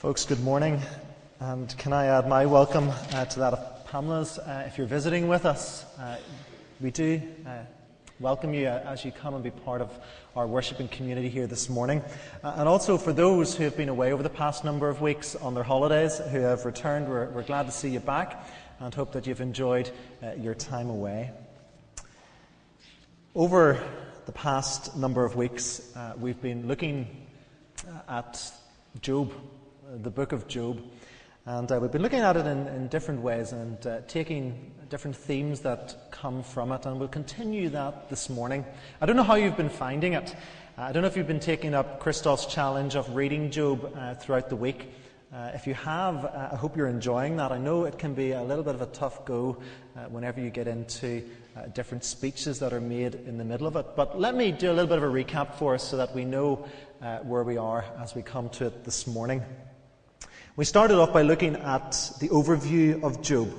Folks, good morning. And can I add my welcome uh, to that of Pamela's? Uh, if you're visiting with us, uh, we do uh, welcome you uh, as you come and be part of our worshiping community here this morning. Uh, and also for those who have been away over the past number of weeks on their holidays, who have returned, we're, we're glad to see you back and hope that you've enjoyed your time away. Over the past number of weeks, we've been looking at Job the book of Job. And uh, we've been looking at it in, in different ways and uh, taking different themes that come from it, and we'll continue that this morning. I don't know how you've been finding it. Uh, I don't know if you've been taking up Christoph's challenge of reading Job uh, throughout the week. Uh, if you have, uh, I hope you're enjoying that. I know it can be a little bit of a tough go whenever you get into different speeches that are made in the middle of it. But let me do a little bit of a recap for us so that we know where we are as we come to it this morning. We started off by looking at the overview of Job.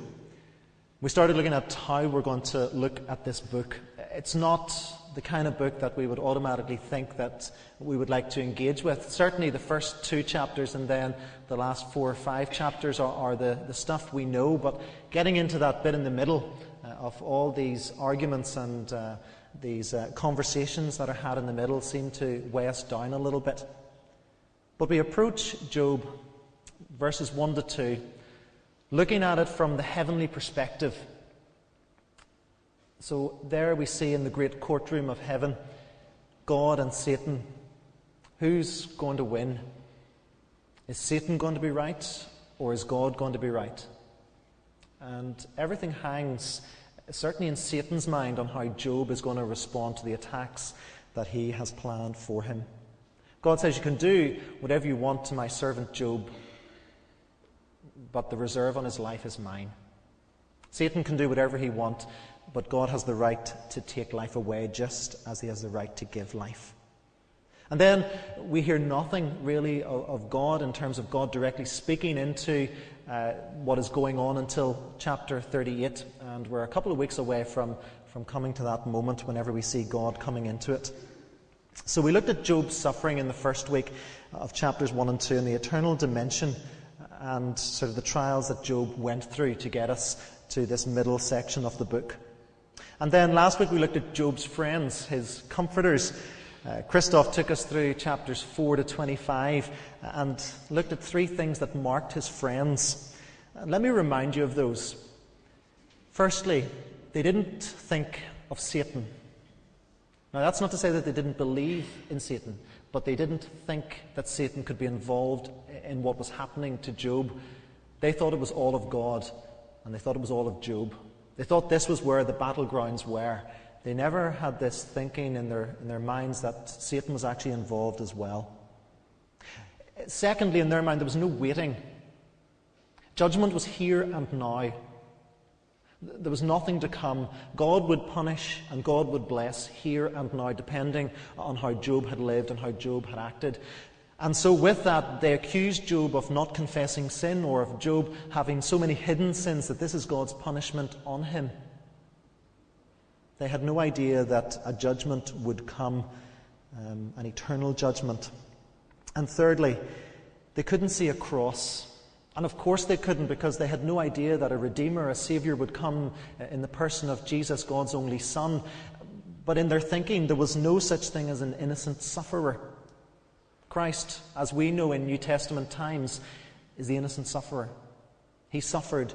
We started looking at how we're going to look at this book. It's not the kind of book that we would automatically think that we would like to engage with. Certainly, the first two chapters and then the last four or five chapters are, are the, the stuff we know, but getting into that bit in the middle uh, of all these arguments and uh, these uh, conversations that are had in the middle seem to weigh us down a little bit. But we approach Job verses 1 to 2, looking at it from the heavenly perspective. So there we see in the great courtroom of heaven God and Satan. Who's going to win? Is Satan going to be right or is God going to be right? And everything hangs, certainly in Satan's mind, on how Job is going to respond to the attacks that he has planned for him. God says, You can do whatever you want to my servant Job, but the reserve on his life is mine. Satan can do whatever he wants, but God has the right to take life away just as he has the right to give life. And then we hear nothing really of, of God in terms of God directly speaking into uh, what is going on until chapter 38. And we're a couple of weeks away from, from coming to that moment whenever we see God coming into it. So we looked at Job's suffering in the first week of chapters 1 and 2 and the eternal dimension and sort of the trials that Job went through to get us to this middle section of the book. And then last week we looked at Job's friends, his comforters. Uh, Christoph took us through chapters 4 to 25 and looked at three things that marked his friends. And let me remind you of those. Firstly, they didn't think of Satan. Now, that's not to say that they didn't believe in Satan, but they didn't think that Satan could be involved in what was happening to Job. They thought it was all of God, and they thought it was all of Job. They thought this was where the battlegrounds were. They never had this thinking in their, in their minds that Satan was actually involved as well. Secondly, in their mind, there was no waiting. Judgment was here and now. There was nothing to come. God would punish and God would bless here and now, depending on how Job had lived and how Job had acted. And so, with that, they accused Job of not confessing sin or of Job having so many hidden sins that this is God's punishment on him. They had no idea that a judgment would come, um, an eternal judgment. And thirdly, they couldn't see a cross. And of course they couldn't because they had no idea that a Redeemer, a Saviour would come uh, in the person of Jesus, God's only Son. But in their thinking, there was no such thing as an innocent sufferer. Christ, as we know in New Testament times, is the innocent sufferer. He suffered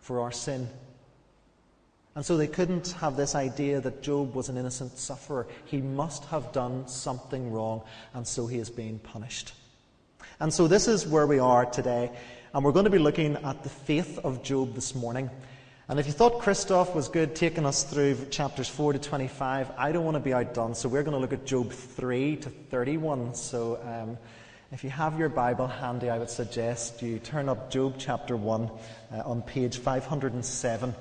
for our sin. And so they couldn't have this idea that Job was an innocent sufferer. He must have done something wrong, and so he is being punished. And so this is where we are today. And we're going to be looking at the faith of Job this morning. And if you thought Christoph was good taking us through chapters 4 to 25, I don't want to be outdone. So we're going to look at Job 3 to 31. So um, if you have your Bible handy, I would suggest you turn up Job chapter 1 uh, on page 507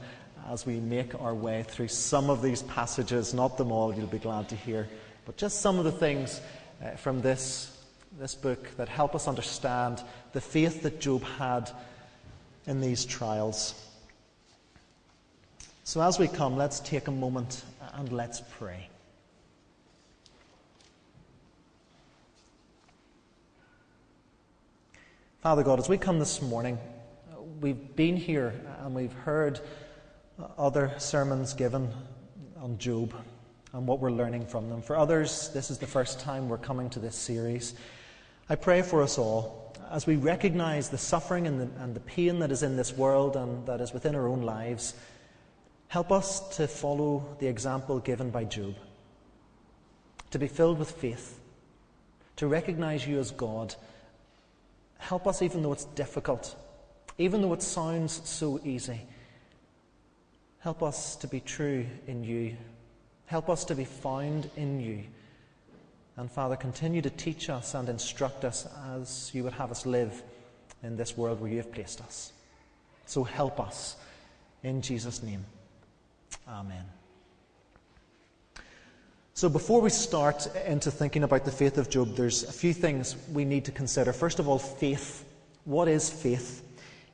as we make our way through some of these passages. Not them all, you'll be glad to hear. But just some of the things uh, from this this book that help us understand the faith that Job had in these trials. So, as we come, let's take a moment and let's pray. Father God, as we come this morning, we've been here and we've heard other sermons given on Job and what we're learning from them. For others, this is the first time we're coming to this series. I pray for us all as we recognize the suffering and the, and the pain that is in this world and that is within our own lives. Help us to follow the example given by Job, to be filled with faith, to recognize you as God. Help us, even though it's difficult, even though it sounds so easy. Help us to be true in you. Help us to be found in you. And Father, continue to teach us and instruct us as you would have us live in this world where you have placed us. So help us in Jesus' name. Amen. So, before we start into thinking about the faith of Job, there's a few things we need to consider. First of all, faith. What is faith?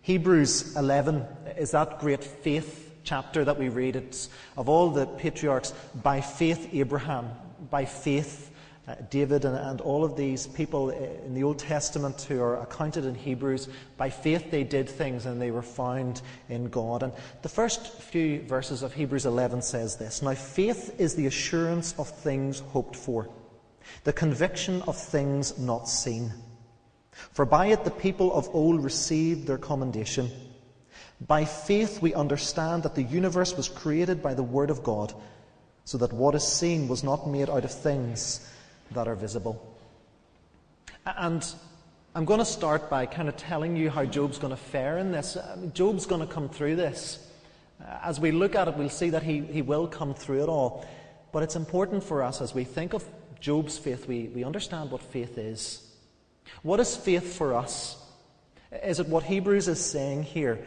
Hebrews 11 is that great faith chapter that we read. It's of all the patriarchs, by faith, Abraham, by faith, uh, David and, and, all of these people in the Old Testament who are accounted in Hebrews, by faith they did things and they were found in God. And the first few verses of Hebrews 11 says this Now, faith is the assurance of things hoped for, the conviction of things not seen. For by it the people of old received their commendation. By faith we understand that the universe was created by the Word of God, so that what is seen was not made out of things that are visible. And I'm going to start by kind of telling you how Job's going to fare in this. Job's going to come through this. Uh, as we look at it, we'll see that he, he will come through it all. But it's important for us as we think of Job's faith, we, we understand what faith is. What is faith for us? Is it what Hebrews is saying here?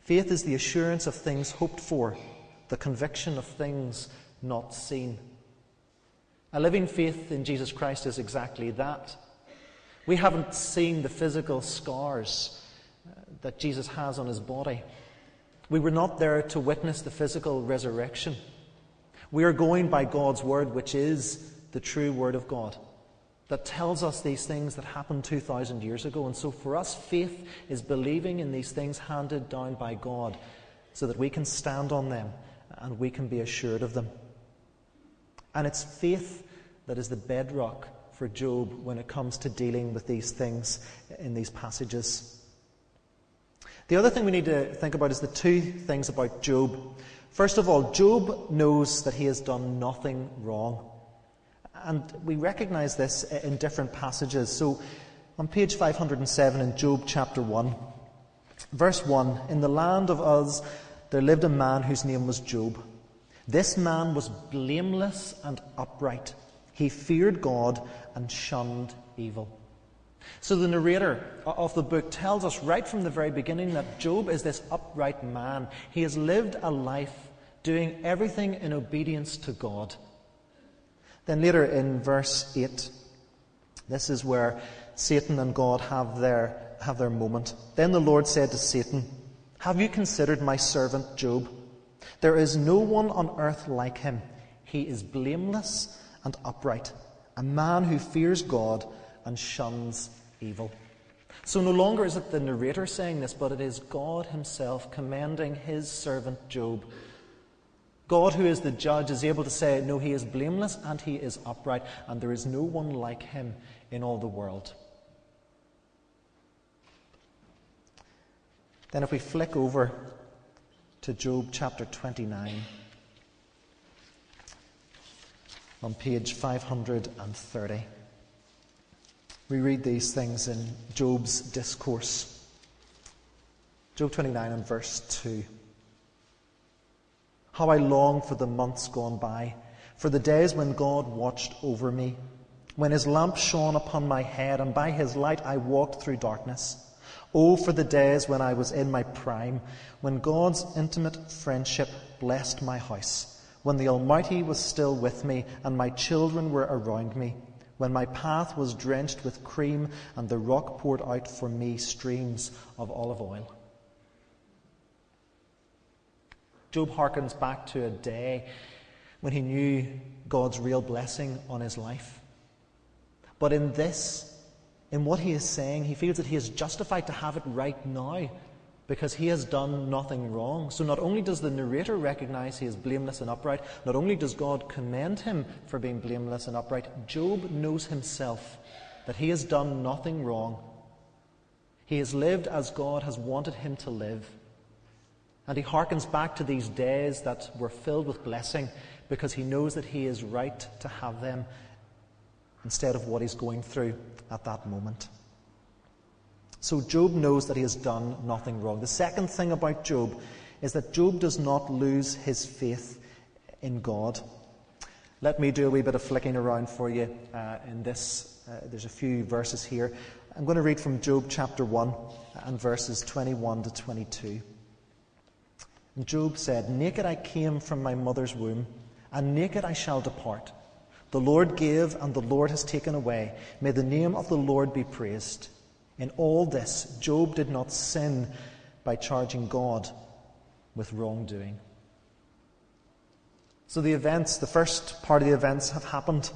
Faith is the assurance of things hoped for, the conviction of things not seen. A living faith in Jesus Christ is exactly that. We haven't seen the physical scars uh, that Jesus has on his body. We were not there to witness the physical resurrection. We are going by God's word, which is the true word of God, that tells us these things that happened 2,000 years ago. And so for us, faith is believing in these things handed down by God so that we can stand on them and we can be assured of them. And it's faith that is the bedrock for Job when it comes to dealing with these things in these passages. The other thing we need to think about is the two things about Job. First of all, Job knows that he has done nothing wrong. And we recognize this in different passages. So, on page 507 in Job chapter 1, verse 1 In the land of Uz there lived a man whose name was Job. This man was blameless and upright. He feared God and shunned evil. So the narrator of the book tells us right from the very beginning that Job is this upright man. He has lived a life doing everything in obedience to God. Then later in verse 8, this is where Satan and God have their, have their moment. Then the Lord said to Satan, Have you considered my servant Job? There is no one on earth like him. He is blameless and upright, a man who fears God and shuns evil. So no longer is it the narrator saying this, but it is God Himself commending His servant Job. God, who is the judge, is able to say, No, he is blameless and he is upright, and there is no one like him in all the world. Then, if we flick over to Job chapter 29 on page 530. We read these things in Job's discourse. Job 29 and verse 2. How I long for the months gone by, for the days when God watched over me, when his lamp shone upon my head, and by his light I walked through darkness. Oh, for the days when I was in my prime, when God's intimate friendship blessed my house when the Almighty was still with me and my children were around me, when my path was drenched with cream and the rock poured out for me streams of olive oil. Job harkens back to a day when he knew God's real blessing on his life. But in this, in what he is saying, he feels that he is justified to have it right now because he has done nothing wrong. So not only does the narrator recognize he is blameless and upright, not only does God commend him for being blameless and upright, Job knows himself that he has done nothing wrong. He has lived as God has wanted him to live. And he hearkens back to these days that were filled with blessing because he knows that he is right to have them instead of what he's going through at that moment. So Job knows that he has done nothing wrong. The second thing about Job is that Job does not lose his faith in God. Let me do a wee bit of flicking around for you uh, in this. Uh, there's a few verses here. I'm going to read from Job chapter 1 and verses 21 to 22. And Job said, Naked I came from my mother's womb, and naked I shall depart. The Lord gave, and the Lord has taken away. May the name of the Lord be praised. In all this, Job did not sin by charging God with wrongdoing. So the events, the first part of the events have happened.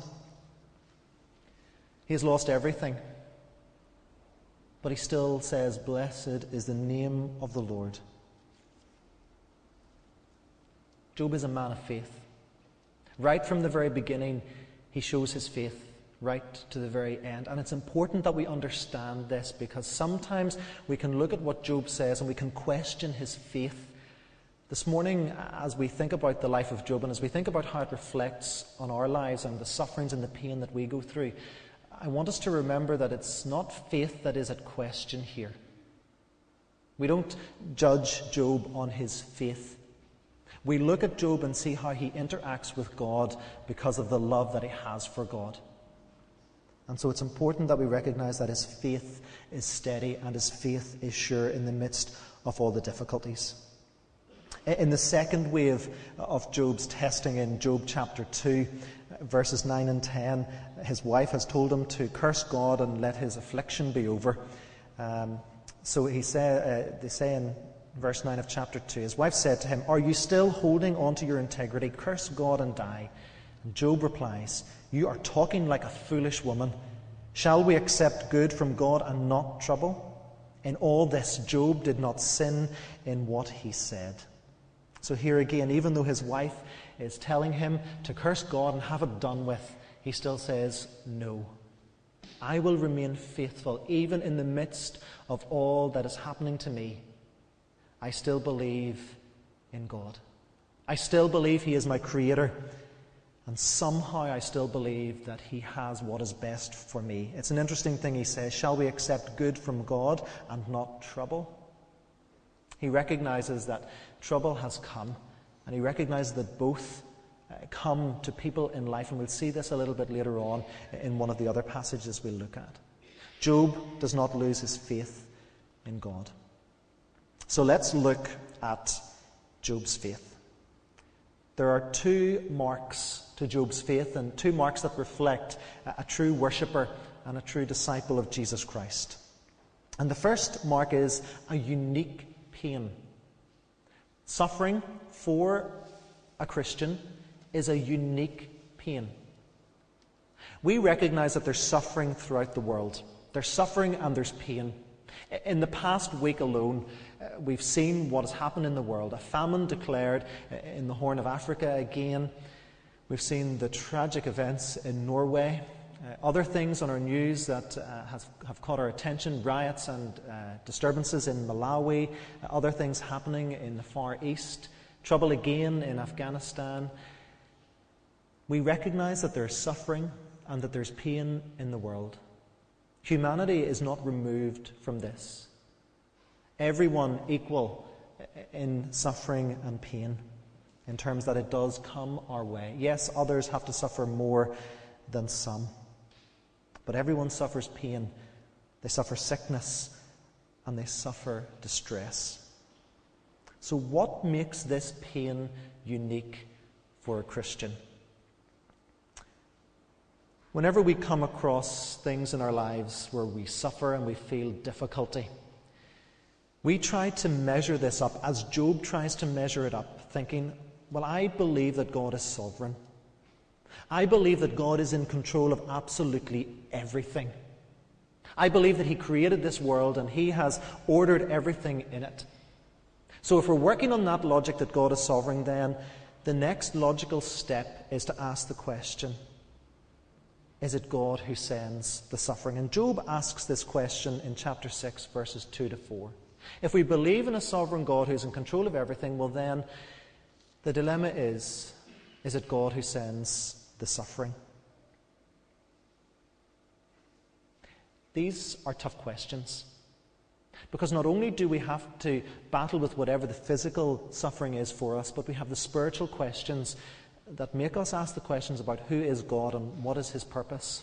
He has lost everything. But he still says, Blessed is the name of the Lord. Job is a man of faith. Right from the very beginning, he shows his faith right to the very end. And it's important that we understand this because sometimes we can look at what Job says and we can question his faith. This morning, as we think about the life of Job and as we think about how it reflects on our lives and the sufferings and the pain that we go through, I want us to remember that it's not faith that is at question here. We don't judge Job on his faith. We look at Job and see how he interacts with God because of the love that he has for God. And so it's important that we recognize that his faith is steady and his faith is sure in the midst of all the difficulties. In the second wave of Job's testing in Job chapter 2, verses 9 and 10, his wife has told him to curse God and let his affliction be over. Um, so he say, uh, they say in verse 9 of chapter 2, his wife said to him, Are you still holding on to your integrity? Curse God and die. And Job replies, you are talking like a foolish woman. Shall we accept good from God and not trouble? In all this, Job did not sin in what he said. So, here again, even though his wife is telling him to curse God and have it done with, he still says, No. I will remain faithful even in the midst of all that is happening to me. I still believe in God. I still believe He is my Creator and somehow I still believe that He has what is best for me. It's an interesting thing He says Shall we accept good from God and not trouble? He recognizes that trouble has come, and He recognizes that both uh, come to people in life, and we'll see this a little bit later on in one of the other passages we'll look at. Job does not lose his faith in God. So let's look at Job's faith. There are two marks to Job's faith and two marks that reflect a true worshipper and a true disciple of Jesus Christ. And the first mark is a unique pain. Suffering for a Christian is a unique pain. We recognize that there's suffering throughout the world. There's suffering and there's pain. In the past week alone, uh, we've seen what has happened in the world. A famine declared uh, in the Horn of Africa again. We've seen the tragic events in Norway. Uh, other things on our news that uh, has, have caught our attention riots and uh, disturbances in Malawi, other things happening in the Far East, trouble again in Afghanistan. We recognize that there's suffering and that there's pain in the world. Humanity is not removed from this. Everyone equal in suffering and pain in terms that it does come our way. Yes, others have to suffer more than some, but everyone suffers pain. They suffer sickness and they suffer distress. So, what makes this pain unique for a Christian? Whenever we come across things in our lives where we suffer and we feel difficulty, we try to measure this up as Job tries to measure it up, thinking, well, I believe that God is sovereign. I believe that God is in control of absolutely everything. I believe that He created this world and He has ordered everything in it. So, if we're working on that logic that God is sovereign, then the next logical step is to ask the question Is it God who sends the suffering? And Job asks this question in chapter 6, verses 2 to 4. If we believe in a sovereign God who's in control of everything, well, then the dilemma is is it God who sends the suffering? These are tough questions. Because not only do we have to battle with whatever the physical suffering is for us, but we have the spiritual questions that make us ask the questions about who is God and what is his purpose.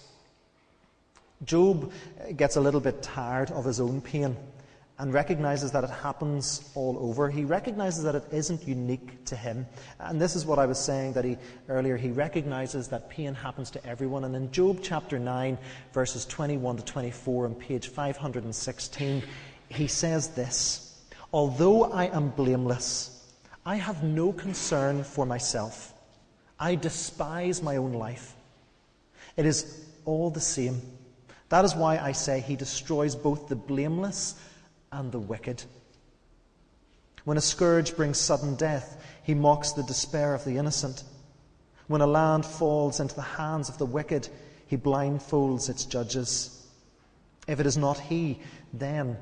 Job eh, gets a little bit tired of his own pain and recognizes that it happens all over. He recognizes that it isn't unique to him. And this is what I was saying that he earlier. He recognizes that pain happens to everyone. And in Job chapter 9, verses 21 to 24 on page 516, he says this Although I am blameless, I have no concern for myself. I despise my own life. It is all the same. That is why I say he destroys both the blameless and the wicked. When a scourge brings sudden death, he mocks the despair of the innocent. When a land falls into the hands of the wicked, he blindfolds its judges. If it is not he, then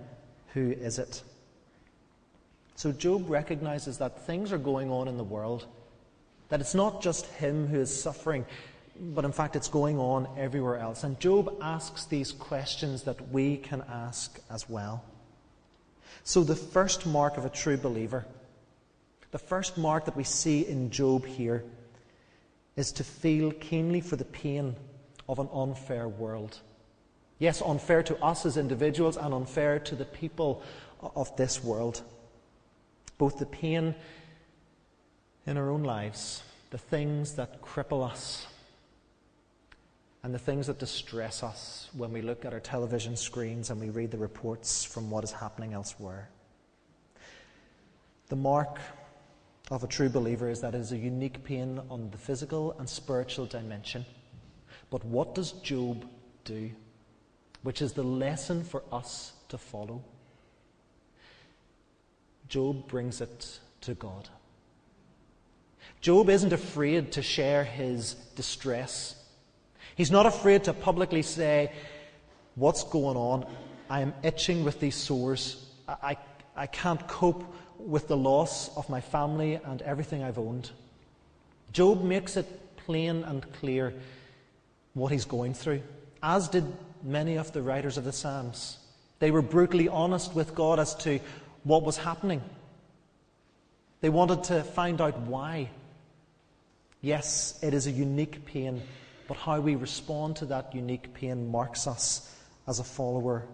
who is it? So Job recognizes that things are going on in the world, that it's not just him who is suffering, but in fact it's going on everywhere else. And Job asks these questions that we can ask as well. So, the first mark of a true believer, the first mark that we see in Job here, is to feel keenly for the pain of an unfair world. Yes, unfair to us as individuals and unfair to the people of this world. Both the pain in our own lives, the things that cripple us, and the things that distress us when we look at our television screens and we read the reports from what is happening elsewhere. The mark of a true believer is that it is a unique pain on the physical and spiritual dimension. But what does Job do? Which is the lesson for us to follow. Job brings it to God. Job isn't afraid to share his distress He's not afraid to publicly say, What's going on? I am itching with these sores. I, I can't cope with the loss of my family and everything I've owned. Job makes it plain and clear what he's going through, as did many of the writers of the Psalms. They were brutally honest with God as to what was happening. They wanted to find out why. Yes, it is a unique pain but how we respond to that unique pain marks us as a follower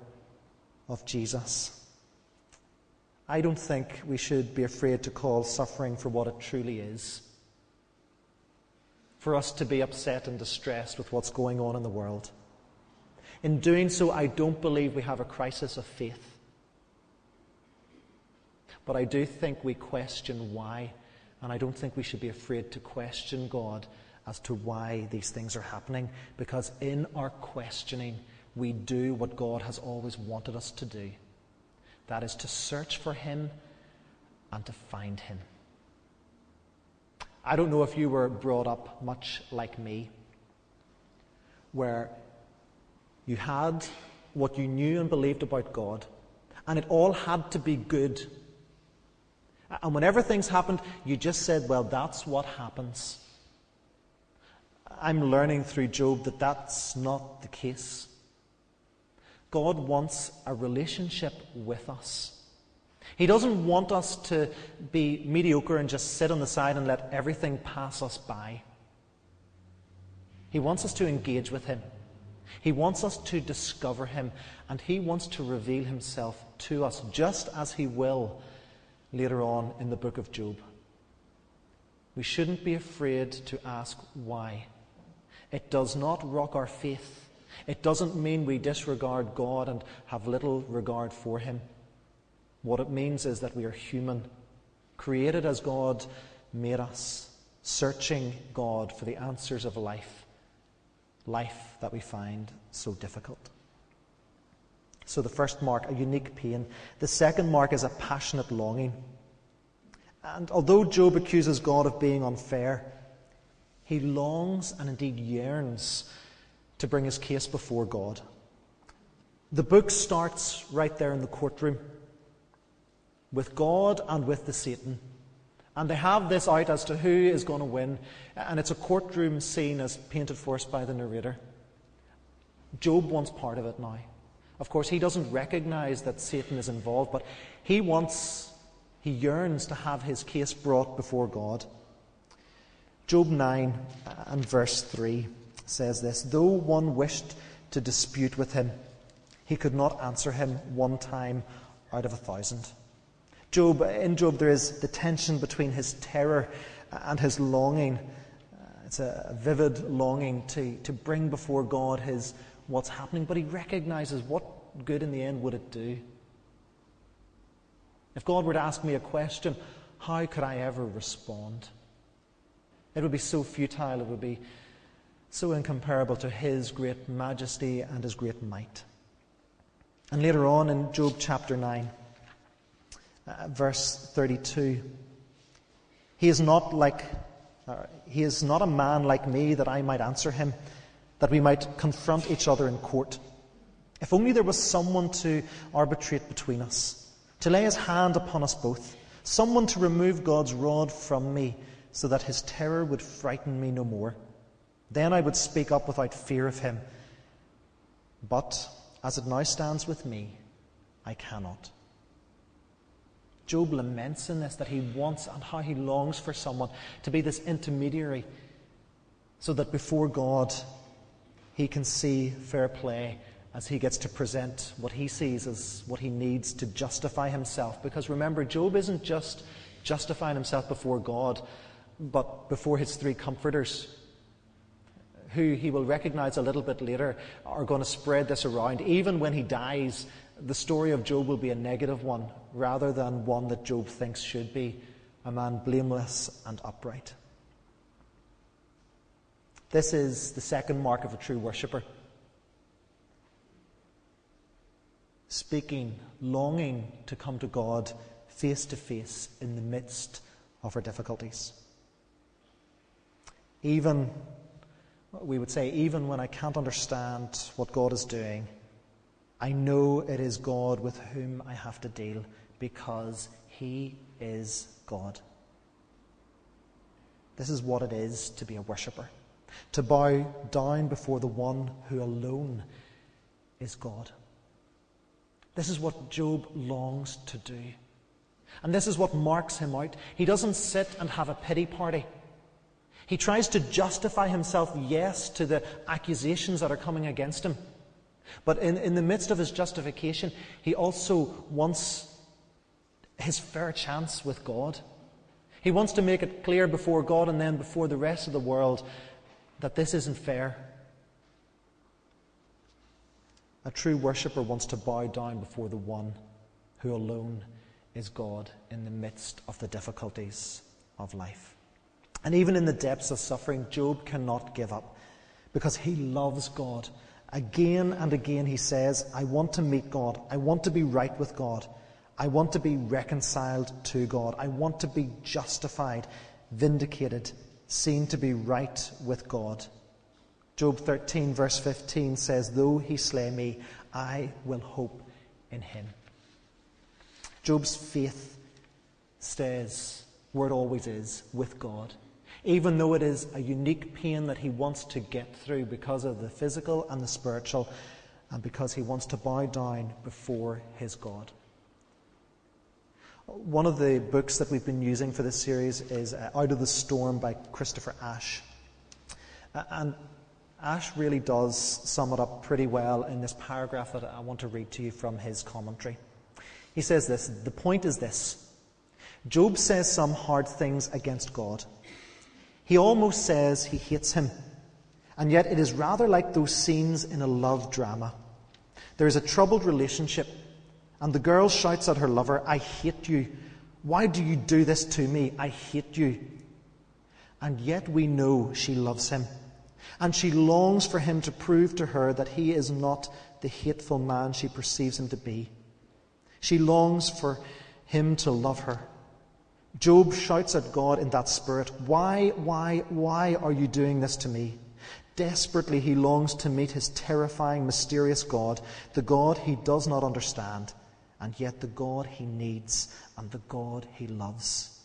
of Jesus. I don't think we should be afraid to call suffering for what it truly is. For us to be upset and distressed with what's going on in the world. In doing so, I don't believe we have a crisis of faith. But I do think we question why, and I don't think we should be afraid to question God as to why these things are happening, because in our questioning, we do what God has always wanted us to do that is to search for Him and to find Him. I don't know if you were brought up much like me, where you had what you knew and believed about God, and it all had to be good. And whenever things happened, you just said, well, that's what happens. I'm learning through Job that that's not the case. God wants a relationship with us. He doesn't want us to be mediocre and just sit on the side and let everything pass us by. He wants us to engage with Him. He wants us to discover Him, and He wants to reveal Himself to us, just as He will later on in the book of Job. We shouldn't be afraid to ask why. It does not rock our faith. It doesn't mean we disregard God and have little regard for Him. What it means is that we are human, created as God made us, searching God for the answers of life, life that we find so difficult. So the first mark, a unique pain. The second mark is a passionate longing. And although Job accuses God of being unfair, he longs and indeed yearns to bring his case before God. The book starts right there in the courtroom with God and with the Satan. And they have this out as to who is going to win. And it's a courtroom scene as painted for us by the narrator. Job wants part of it now. Of course, he doesn't recognize that Satan is involved, but he wants, he yearns to have his case brought before God. Job 9 uh, and verse 3 says this Though one wished to dispute with him, he could not answer him one time out of a thousand. Job, in Job, there is the tension between his terror and his longing. Uh, it's a vivid longing to, to bring before God his what's happening, but he recognizes what good in the end would it do? If God were to ask me a question, how could I ever respond? It would be so futile, it would be so incomparable to His great majesty and His great might. And later on in Job chapter 9, uh, verse 32, He is not like, uh, He is not a man like me that I might answer him, that we might confront each other in court. If only there was someone to arbitrate between us, to lay his hand upon us both, someone to remove God's rod from me so that his terror would frighten me no more. Then I would speak up without fear of him. But as it now stands with me, I cannot. Job laments in this that he wants and how he longs for someone to be this intermediary so that before God he can see fair play as he gets to present what he sees as what he needs to justify himself. Because remember, Job isn't just justifying himself before God but before his three comforters, who he will recognize a little bit later, are going to spread this around. Even when he dies, the story of Job will be a negative one rather than one that Job thinks should be a man blameless and upright. This is the second mark of a true worshipper. Speaking, longing to come to God face to face in the midst of our difficulties. Even, we would say, even when I can't understand what God is doing, I know it is God with whom I have to deal because He is God. This is what it is to be a worshipper to bow down before the one who alone is God. This is what Job longs to do. And this is what marks him out. He doesn't sit and have a pity party. He tries to justify himself, yes, to the accusations that are coming against him. But in, in the midst of his justification, he also wants his fair chance with God. He wants to make it clear before God and then before the rest of the world that this isn't fair. A true worshipper wants to bow down before the one who alone is God in the midst of the difficulties of life. And even in the depths of suffering, Job cannot give up because he loves God. Again and again, he says, I want to meet God. I want to be right with God. I want to be reconciled to God. I want to be justified, vindicated, seen to be right with God. Job 13, verse 15 says, Though he slay me, I will hope in him. Job's faith stays where it always is with God even though it is a unique pain that he wants to get through because of the physical and the spiritual, and because he wants to bow down before his God. One of the books that we've been using for this series is uh, Out of the Storm by Christopher Ash. And Ash really does sum it up pretty well in this paragraph that I want to read to you from his commentary. He says this The point is this Job says some hard things against God. He almost says he hates him. And yet it is rather like those scenes in a love drama. There is a troubled relationship, and the girl shouts at her lover, I hate you. Why do you do this to me? I hate you. And yet we know she loves him. And she longs for him to prove to her that he is not the hateful man she perceives him to be. She longs for him to love her. Job shouts at God in that spirit, Why, why, why are you doing this to me? Desperately, he longs to meet his terrifying, mysterious God, the God he does not understand, and yet the God he needs and the God he loves.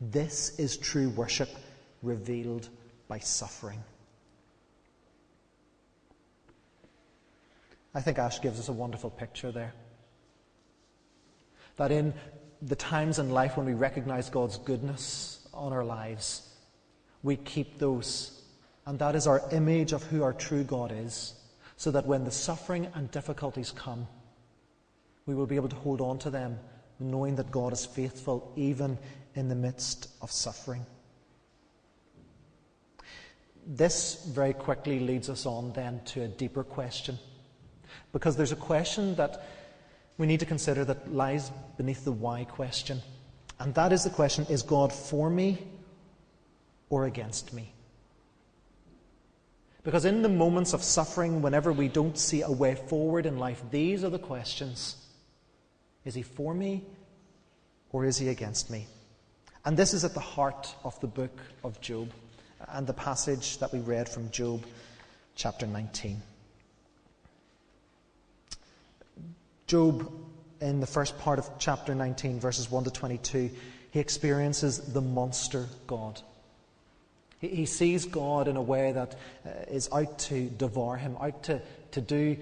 This is true worship revealed by suffering. I think Ash gives us a wonderful picture there. That in the times in life when we recognize God's goodness on our lives, we keep those. And that is our image of who our true God is, so that when the suffering and difficulties come, we will be able to hold on to them, knowing that God is faithful even in the midst of suffering. This very quickly leads us on then to a deeper question. Because there's a question that we need to consider that lies beneath the why question. And that is the question is God for me or against me? Because in the moments of suffering, whenever we don't see a way forward in life, these are the questions Is He for me or is He against me? And this is at the heart of the book of Job and the passage that we read from Job chapter 19. Job, in the first part of chapter 19, verses 1 to 22, he experiences the monster God. He sees God in a way that uh, is out to devour him, out to, to do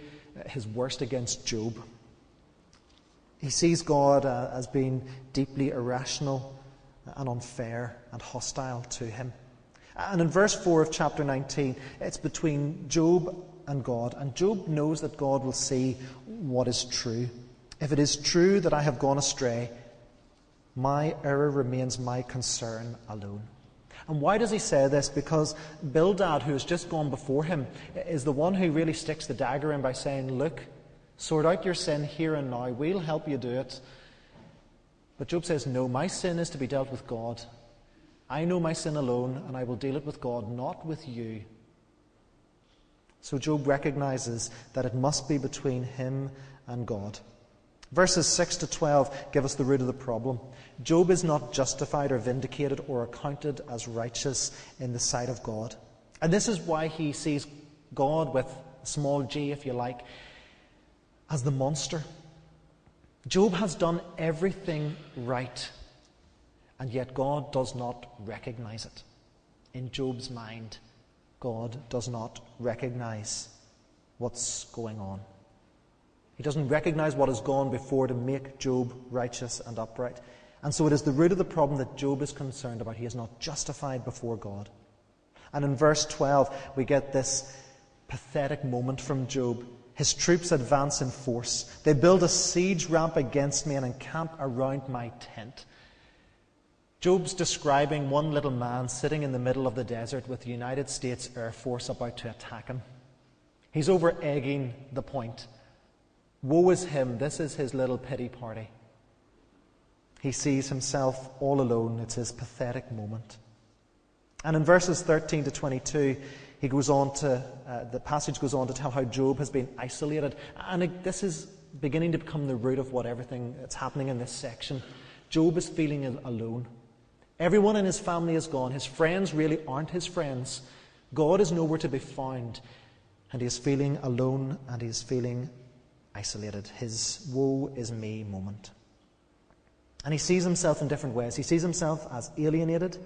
his worst against Job. He sees God uh, as being deeply irrational and unfair and hostile to him. And in verse 4 of chapter 19, it's between Job and God. And Job knows that God will see what is true. If it is true that I have gone astray, my error remains my concern alone. And why does he say this? Because Bildad, who has just gone before him, is the one who really sticks the dagger in by saying, Look, sort out your sin here and now. We'll help you do it. But Job says, No, my sin is to be dealt with God. I know my sin alone, and I will deal it with God, not with you. So Job recognizes that it must be between him and God. Verses 6 to 12 give us the root of the problem. Job is not justified or vindicated or accounted as righteous in the sight of God. And this is why he sees God with small g, if you like, as the monster. Job has done everything right, and yet God does not recognize it in Job's mind. God does not recognize what's going on. He doesn't recognize what has gone before to make Job righteous and upright. And so it is the root of the problem that Job is concerned about. He is not justified before God. And in verse 12, we get this pathetic moment from Job. His troops advance in force. They build a siege ramp against me and encamp around my tent. Job's describing one little man sitting in the middle of the desert with the United States Air Force about to attack him. He's over egging the point. Woe is him, this is his little pity party. He sees himself all alone. It's his pathetic moment. And in verses 13 to 22, he goes on to, uh, the passage goes on to tell how Job has been isolated. And it, this is beginning to become the root of what everything that's happening in this section. Job is feeling alone. Everyone in his family is gone. His friends really aren't his friends. God is nowhere to be found. And he is feeling alone and he is feeling isolated. His woe is me moment. And he sees himself in different ways. He sees himself as alienated,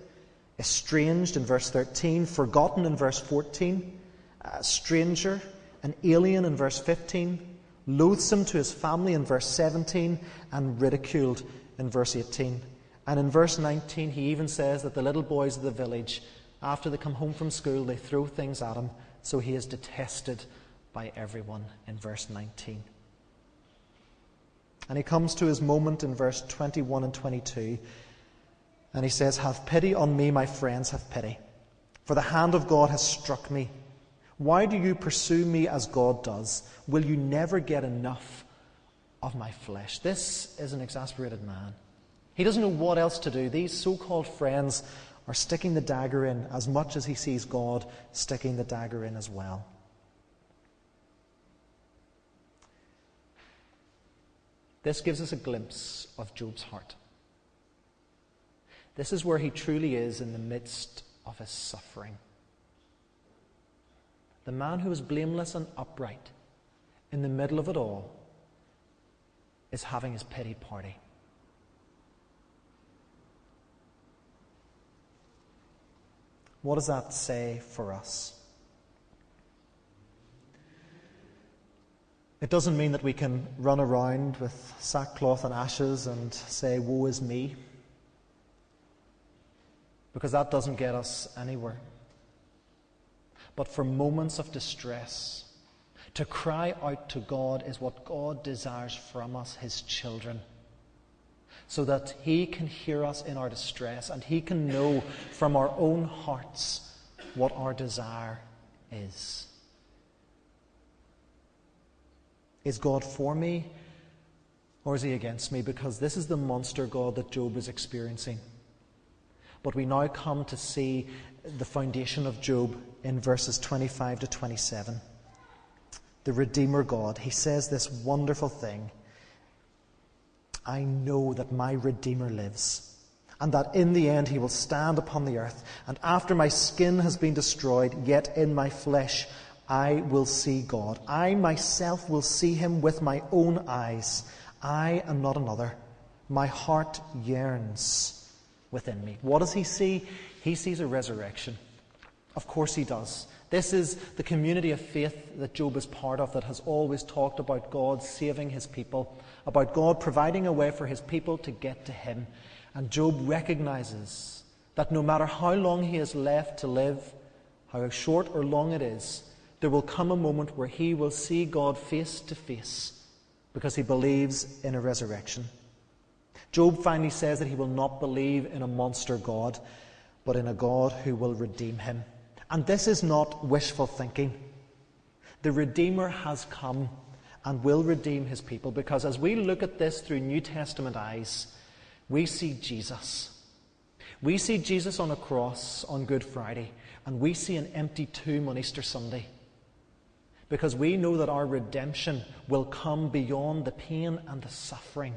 estranged in verse 13, forgotten in verse 14, a stranger, an alien in verse 15, loathsome to his family in verse 17, and ridiculed in verse 18. And in verse 19, he even says that the little boys of the village, after they come home from school, they throw things at him, so he is detested by everyone in verse 19. And he comes to his moment in verse 21 and 22, and he says, Have pity on me, my friends, have pity, for the hand of God has struck me. Why do you pursue me as God does? Will you never get enough of my flesh? This is an exasperated man. He doesn't know what else to do. These so called friends are sticking the dagger in as much as he sees God sticking the dagger in as well. This gives us a glimpse of Job's heart. This is where he truly is in the midst of his suffering. The man who is blameless and upright in the middle of it all is having his pity party. What does that say for us? It doesn't mean that we can run around with sackcloth and ashes and say, Woe is me, because that doesn't get us anywhere. But for moments of distress, to cry out to God is what God desires from us, His children, so that He can hear us in our distress and He can know from our own hearts what our desire is. Is God for me or is he against me? Because this is the monster God that Job is experiencing. But we now come to see the foundation of Job in verses 25 to 27. The Redeemer God, he says this wonderful thing I know that my Redeemer lives, and that in the end he will stand upon the earth, and after my skin has been destroyed, yet in my flesh I will see God. I myself will see him with my own eyes. I am not another. My heart yearns within me. What does he see? He sees a resurrection. Of course he does. This is the community of faith that Job is part of that has always talked about God saving his people, about God providing a way for his people to get to him. And Job recognizes that no matter how long he has left to live, how short or long it is, there will come a moment where he will see God face to face because he believes in a resurrection. Job finally says that he will not believe in a monster God, but in a God who will redeem him. And this is not wishful thinking. The Redeemer has come and will redeem his people because as we look at this through New Testament eyes, we see Jesus. We see Jesus on a cross on Good Friday, and we see an empty tomb on Easter Sunday because we know that our redemption will come beyond the pain and the suffering.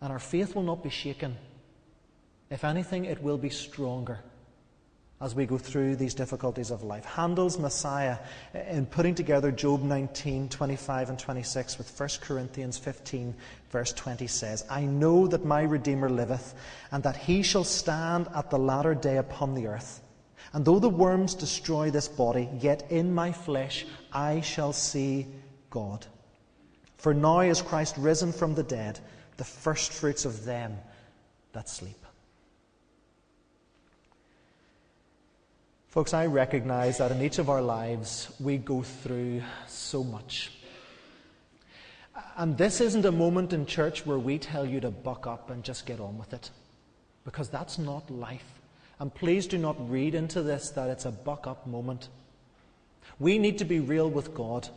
And our faith will not be shaken. If anything, it will be stronger as we go through these difficulties of life. Handel's Messiah, uh, in putting together Job 19, 25, and 26 with 1 Corinthians 15, verse 20, says, I know that my Redeemer liveth, and that he shall stand at the latter day upon the earth. And though the worms destroy this body, yet in my flesh I shall see God. For now is Christ risen from the dead, the firstfruits of them that sleep. Folks, I recognize that in each of our lives we go through so much. And this isn't a moment in church where we tell you to buck up and just get on with it, because that's not life. And please do not read into this that it's a buck up moment. We need to be real with God.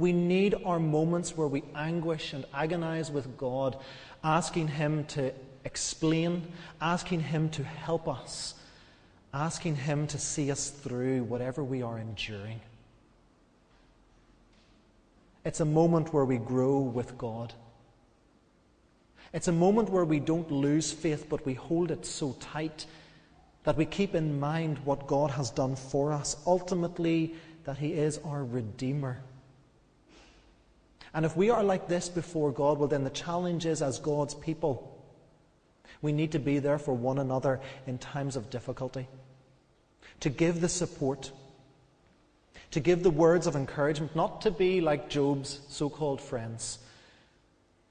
We need our moments where we anguish and agonize with God, asking Him to explain, asking Him to help us, asking Him to see us through whatever we are enduring. It's a moment where we grow with God. It's a moment where we don't lose faith, but we hold it so tight that we keep in mind what God has done for us, ultimately, that He is our Redeemer. And if we are like this before God, well, then the challenge is as God's people, we need to be there for one another in times of difficulty, to give the support, to give the words of encouragement, not to be like Job's so called friends,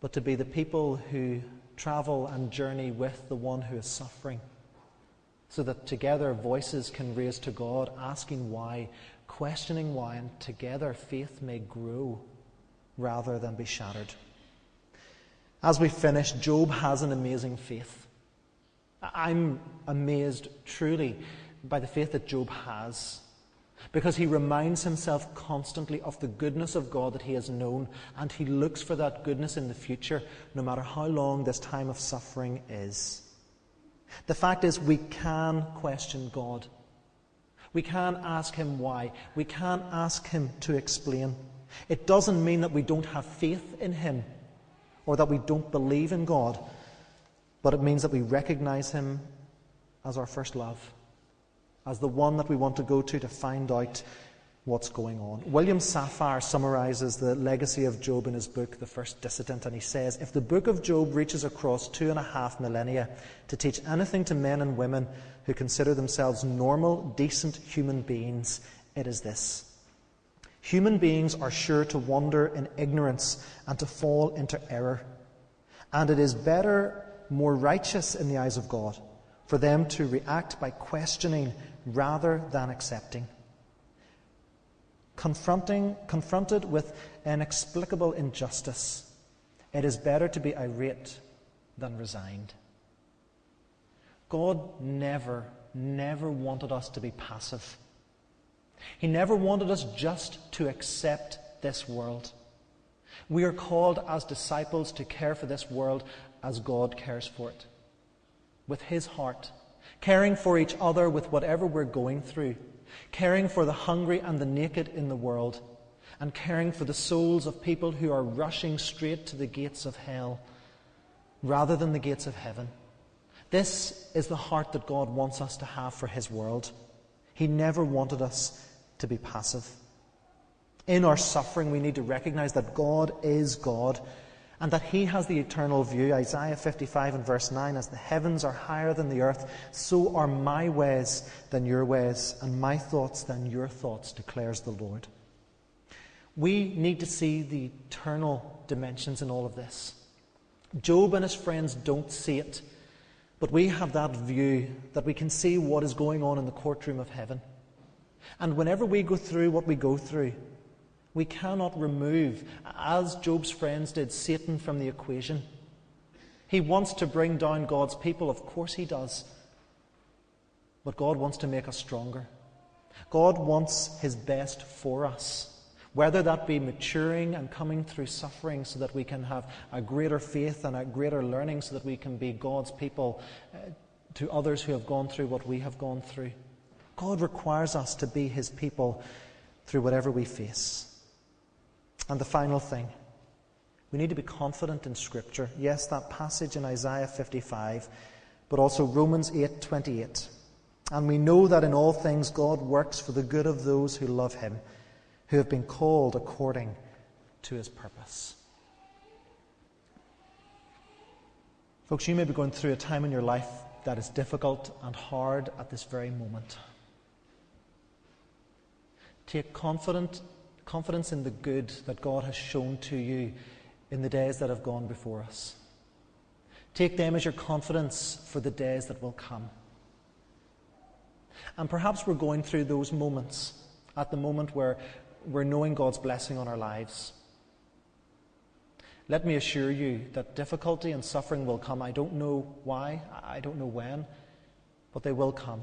but to be the people who travel and journey with the one who is suffering. So that together voices can raise to God, asking why, questioning why, and together faith may grow rather than be shattered. As we finish, Job has an amazing faith. I'm amazed truly by the faith that Job has because he reminds himself constantly of the goodness of God that he has known and he looks for that goodness in the future no matter how long this time of suffering is. The fact is, we can question God. We can ask Him why. We can ask Him to explain. It doesn't mean that we don't have faith in Him or that we don't believe in God, but it means that we recognize Him as our first love, as the one that we want to go to to find out what's going on. William Safire summarizes the legacy of Job in his book, The First Dissident, and he says If the book of Job reaches across two and a half millennia to teach anything to men and women who consider themselves normal, decent human beings, it is this. Human beings are sure to wander in ignorance and to fall into error. And it is better, more righteous in the eyes of God, for them to react by questioning rather than accepting confronting, confronted with inexplicable injustice, it is better to be irate than resigned. God never, never wanted us to be passive. He never wanted us just to accept this world. We are called as disciples to care for this world as God cares for it, with His heart, caring for each other with whatever we're going through caring for the hungry and the naked in the world, and caring for the souls of people who are rushing straight to the gates of hell rather than the gates of heaven. This is the heart that God wants us to have for His world. He never wanted us to be passive. In our suffering, we need to recognize that God is God and that he has the eternal view. Isaiah 55 and verse 9 As the heavens are higher than the earth, so are my ways than your ways, and my thoughts than your thoughts, declares the Lord. We need to see the eternal dimensions in all of this. Job and his friends don't see it, but we have that view that we can see what is going on in the courtroom of heaven. And whenever we go through what we go through, we cannot remove, as Job's friends did, Satan from the equation. He wants to bring down God's people, of course he does. But God wants to make us stronger. God wants his best for us. Whether that be maturing and coming through suffering so that we can have a greater faith and a greater learning so that we can be God's people uh, to others who have gone through what we have gone through. God requires us to be his people through whatever we face. And the final thing, we need to be confident in Scripture. Yes, that passage in Isaiah 55, but also Romans 8:28. And we know that in all things God works for the good of those who love him, who have been called according to his purpose. Folks, you may be going through a time in your life that is difficult and hard at this very moment. Take confident confidence in the good that God has shown to you in the days that have gone before us. Take them as your confidence for the days that will come. And perhaps we're going through those moments at the moment where we're knowing God's blessing on our lives. Let me assure you that difficulty and suffering will come. I don't know why, I don't know when, but they will come.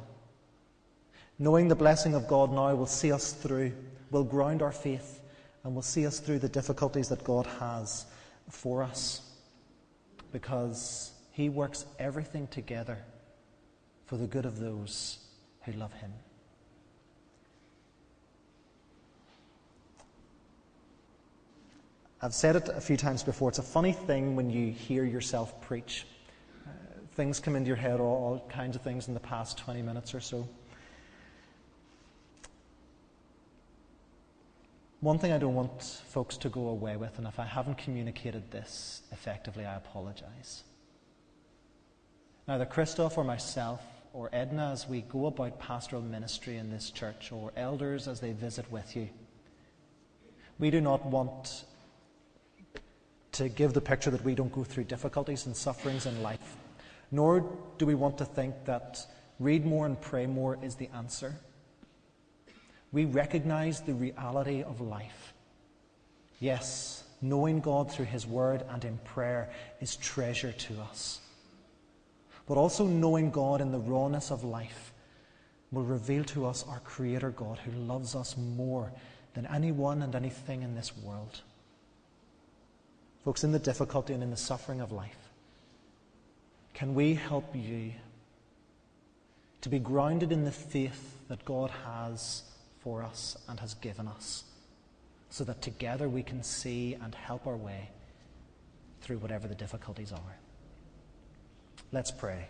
Knowing the blessing of God now will see us through will ground our faith and will see us through the difficulties that God has for us because He works everything together for the good of those who love Him. I've said it a few times before. It's a funny thing when you hear yourself preach. Uh, things come into your head, all, all kinds of things in the past 20 minutes or so. One thing I don't want folks to go away with, and if I haven't communicated this effectively, I apologize. Neither Christoph or myself or Edna, as we go about pastoral ministry in this church, or elders as they visit with you, we do not want to give the picture that we don't go through difficulties and sufferings in life. Nor do we want to think that read more and pray more is the answer we recognize the reality of life. Yes, knowing God through His Word and in prayer is treasure to us. But also knowing God in the rawness of life will reveal to us our Creator God who loves us more than anyone and anything in this world. Folks, in the difficulty and in the suffering of life, can we help you to be grounded in the faith that God has for us and has given us, so that together we can see and help our way through whatever the difficulties are. Let's pray.